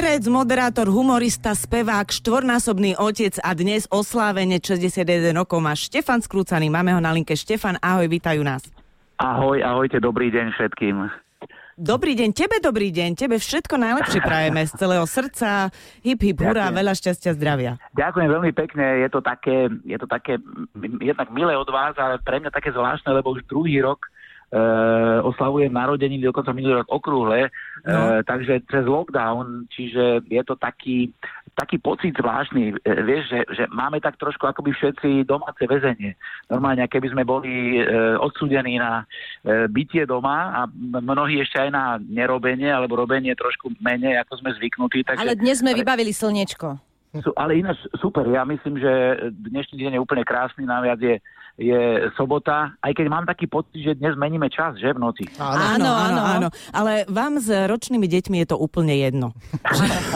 Herec, moderátor, humorista, spevák, štvornásobný otec a dnes oslávene 61 rokov má Štefan Skrúcaný. Máme ho na linke. Štefan, ahoj, vítajú nás. Ahoj, ahojte, dobrý deň všetkým. Dobrý deň, tebe dobrý deň, tebe všetko najlepšie prajeme z celého srdca, hip hip hurá, veľa šťastia, zdravia. Ďakujem veľmi pekne, je to také, je to také jednak milé od vás, ale pre mňa také zvláštne, lebo už druhý rok Uh, oslavujem narodeniny, dokonca minulý rok okrúhle, no. uh, takže cez lockdown, čiže je to taký, taký pocit zvláštny, uh, vieš, že, že máme tak trošku akoby všetci domáce väzenie. Normálne, keby sme boli uh, odsúdení na uh, bytie doma a mnohí ešte aj na nerobenie alebo robenie trošku menej, ako sme zvyknutí. Takže, ale dnes sme vybavili slniečko. Ale ináč super, ja myslím, že dnešný deň je úplne krásny, naviac je je sobota, aj keď mám taký pocit, že dnes meníme čas, že v noci. Áno, áno, áno. áno. Ale vám s ročnými deťmi je to úplne jedno.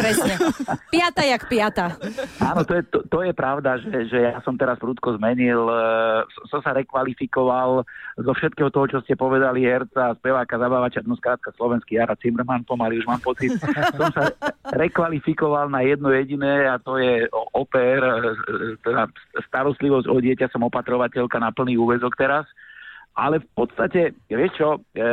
Presne. Piata jak piata. Áno, to je, to, to je pravda, že, že ja som teraz prudko zmenil, uh, som sa rekvalifikoval zo všetkého toho, čo ste povedali, herca, speváka, zabávača, no skrátka slovenský Jara Cimrman, pomaly už mám pocit. som sa rekvalifikoval na jedno jediné a to je oper, e, teda starostlivosť o dieťa, som opatrovateľka na plný úvezok teraz. Ale v podstate, vieš čo, e,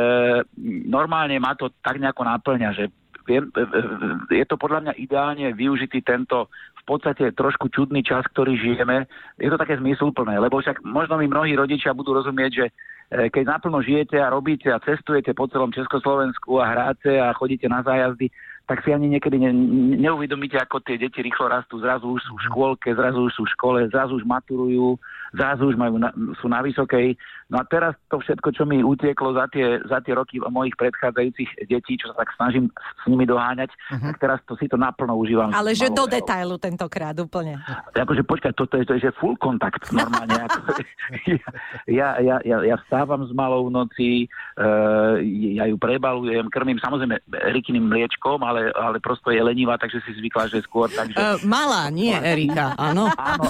normálne ma to tak nejako náplňa, že viem, e, e, je to podľa mňa ideálne využitý tento v podstate trošku čudný čas, ktorý žijeme. Je to také zmysluplné, lebo však možno mi mnohí rodičia budú rozumieť, že keď naplno žijete a robíte a cestujete po celom Československu a hráte a chodíte na zájazdy, tak si ani niekedy ne, neuvedomíte, ako tie deti rýchlo rastú. Zrazu už sú v škôlke, zrazu už sú v škole, zrazu už maturujú, zrazu už majú na, sú na vysokej. No a teraz to všetko, čo mi utieklo za tie, za tie roky mojich predchádzajúcich detí, čo sa tak snažím s nimi doháňať, uh-huh. tak teraz to si to naplno užívam. Ale že do detailu tentokrát úplne. Akože počkaj, toto je, to je že full kontakt normálne. ako, ja, ja, ja, ja vstávam s malou noci, uh, ja ju prebalujem, krmím samozrejme rikyným mliečkom, ale, ale prosto je lenivá, takže si zvykla, že skôr. Takže... Uh, malá, nie Erika, áno. áno.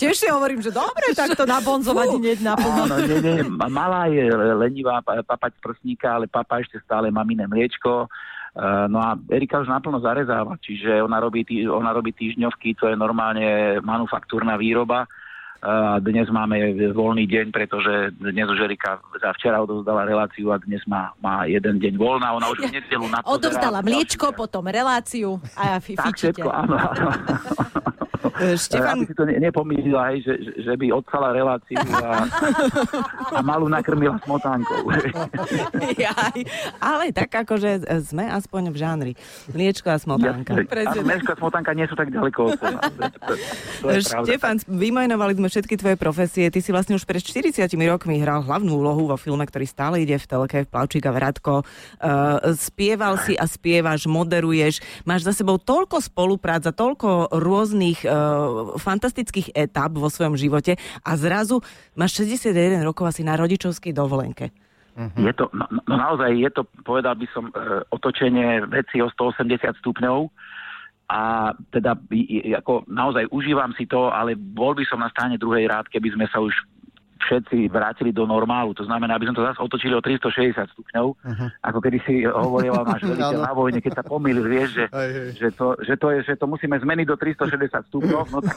Tiež si hovorím, že dobre, tak to nabonzovať hneď naplno. Áno, nie, nie, malá je lenivá papať prsníka, ale papa ešte stále maminé mliečko. No a Erika už naplno zarezáva, čiže ona robí, tý, ona robí týždňovky, to je normálne manufaktúrna výroba. A dnes máme voľný deň, pretože dnes už Erika za včera odovzdala reláciu a dnes má, má jeden deň voľná. Ona už v nedelu na Odovzdala mliečko, potom reláciu a ja fičíte. Tak všetko, áno. E, Štefan... Aby si to ne, nepomýlila, hej, že, že by odsala reláciu a, a malú nakrmila smotánkou. ale tak akože sme aspoň v žánri. Mliečko a smotánka. Ja, mliečko a smotánka nie sú tak ďaleko Štefan, vymajnovali sme všetky tvoje profesie. Ty si vlastne už pred 40 rokmi hral hlavnú úlohu vo filme, ktorý stále ide v telke, v Plavčíka Vratko. Uh, spieval si a spievaš, moderuješ. Máš za sebou toľko spoluprác a toľko rôznych uh, fantastických etap vo svojom živote a zrazu máš 61 rokov asi na rodičovskej dovolenke. Uh-huh. Je to, no, no naozaj je to, povedal by som, e, otočenie veci o 180 stupňov a teda ako naozaj užívam si to, ale bol by som na strane druhej rád, keby sme sa už všetci vrátili do normálu. To znamená, aby sme to zase otočili o 360 stupňov, uh-huh. ako kedy si hovoril náš veliteľ na vojne, keď sa pomýlil, vieš, že, že, to, že, to je, že to musíme zmeniť do 360 stupňov. No tak,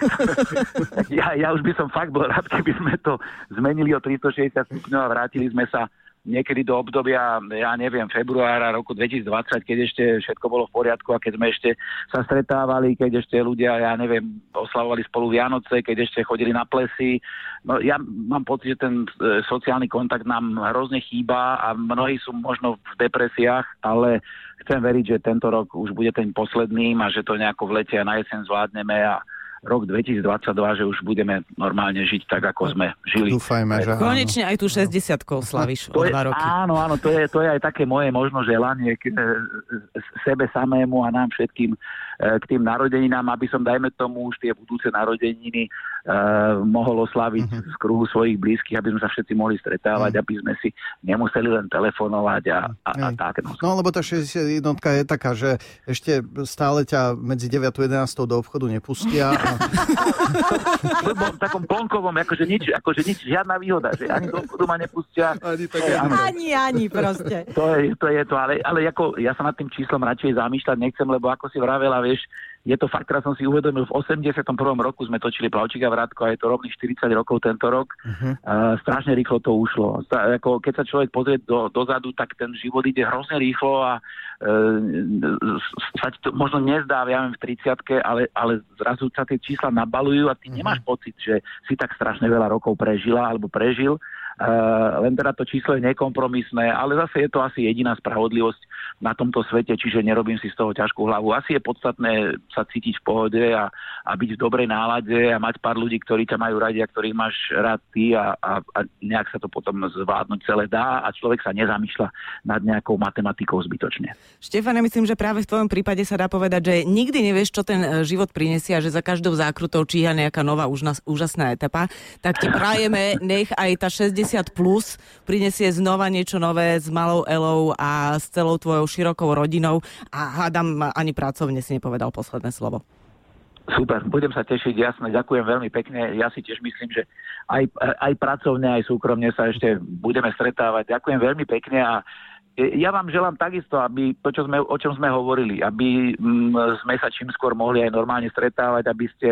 tak ja, ja už by som fakt bol rád, keby sme to zmenili o 360 stupňov a vrátili sme sa niekedy do obdobia, ja neviem, februára roku 2020, keď ešte všetko bolo v poriadku a keď sme ešte sa stretávali, keď ešte ľudia, ja neviem, oslavovali spolu Vianoce, keď ešte chodili na plesy. No, ja mám pocit, že ten e, sociálny kontakt nám hrozne chýba a mnohí sú možno v depresiách, ale chcem veriť, že tento rok už bude ten posledným a že to nejako v lete a na jeseň zvládneme a rok 2022, že už budeme normálne žiť tak, ako sme žili. Dúfajme, že Konečne aj tu 60 slavíš o dva roky. Áno, áno, to je, to je aj také moje možno želanie k e, sebe samému a nám všetkým E, k tým narodeninám, aby som, dajme tomu, už tie budúce narodeniny uh, mohol oslaviť uh-huh. z kruhu svojich blízkych, aby sme sa všetci mohli stretávať, uh-huh. aby sme si nemuseli len telefonovať a, a, a tak. No. no lebo tá 61 je taká, že ešte stále ťa medzi 9 a 11 do obchodu nepustia a v takom plonkovom, akože nič, akože nič, žiadna výhoda, že ani do obchodu ma nepustia. Ani, tak, ani, ani, ani proste. To je to, je to ale, ale ako, ja sa nad tým číslom radšej zamýšľať nechcem, lebo ako si vravela, vieš, je to fakt, teraz som si uvedomil, v 81. roku sme točili Plavčíka Vrátko a je to rovných 40 rokov tento rok. Uh-huh. Uh, strašne rýchlo to ušlo. Sta, ako, keď sa človek pozrie do, dozadu, tak ten život ide hrozne rýchlo a uh, sa ti to možno nezdá, ja viem, v 30 ale, ale zrazu sa tie čísla nabalujú a ty uh-huh. nemáš pocit, že si tak strašne veľa rokov prežila alebo prežil Uh, len teda to číslo je nekompromisné, ale zase je to asi jediná spravodlivosť na tomto svete, čiže nerobím si z toho ťažkú hlavu. Asi je podstatné sa cítiť v pohode a, a byť v dobrej nálade a mať pár ľudí, ktorí ťa majú radi a ktorých máš rád ty a, a, a nejak sa to potom zvládnuť celé dá a človek sa nezamýšľa nad nejakou matematikou zbytočne. Štefan, ja myslím, že práve v tvojom prípade sa dá povedať, že nikdy nevieš, čo ten e, život prinesie a že za každou zákrutou číha nejaká nová úžasná etapa. Tak ti prajeme, nech aj tá 60 50 plus prinesie znova niečo nové s malou Elou a s celou tvojou širokou rodinou a hádam ani pracovne si nepovedal posledné slovo. Super, budem sa tešiť, jasne, ďakujem veľmi pekne. Ja si tiež myslím, že aj, aj pracovne, aj súkromne sa ešte budeme stretávať. Ďakujem veľmi pekne a ja vám želám takisto, aby to, čo sme, o čom sme hovorili, aby mm, sme sa čím skôr mohli aj normálne stretávať, aby ste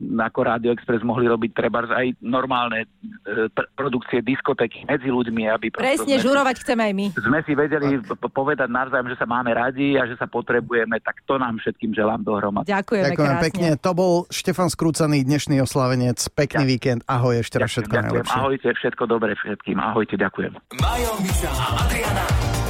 ako Radio Express mohli robiť treba aj normálne e, pr- produkcie diskotéky medzi ľuďmi. Aby Presne, sme, žurovať chceme aj my. Sme si vedeli p- povedať navzájom, že sa máme radi a že sa potrebujeme, tak to nám všetkým želám dohromady. Ďakujeme, Ďakujem krásne. pekne. To bol Štefan Skrúcaný, dnešný oslavenec. Pekný ja. víkend. Ahoj, ešte raz všetko ďakujem. najlepšie. Ahojte, všetko dobré všetkým. Ahojte, ďakujem. Majo, Miša a Adriana.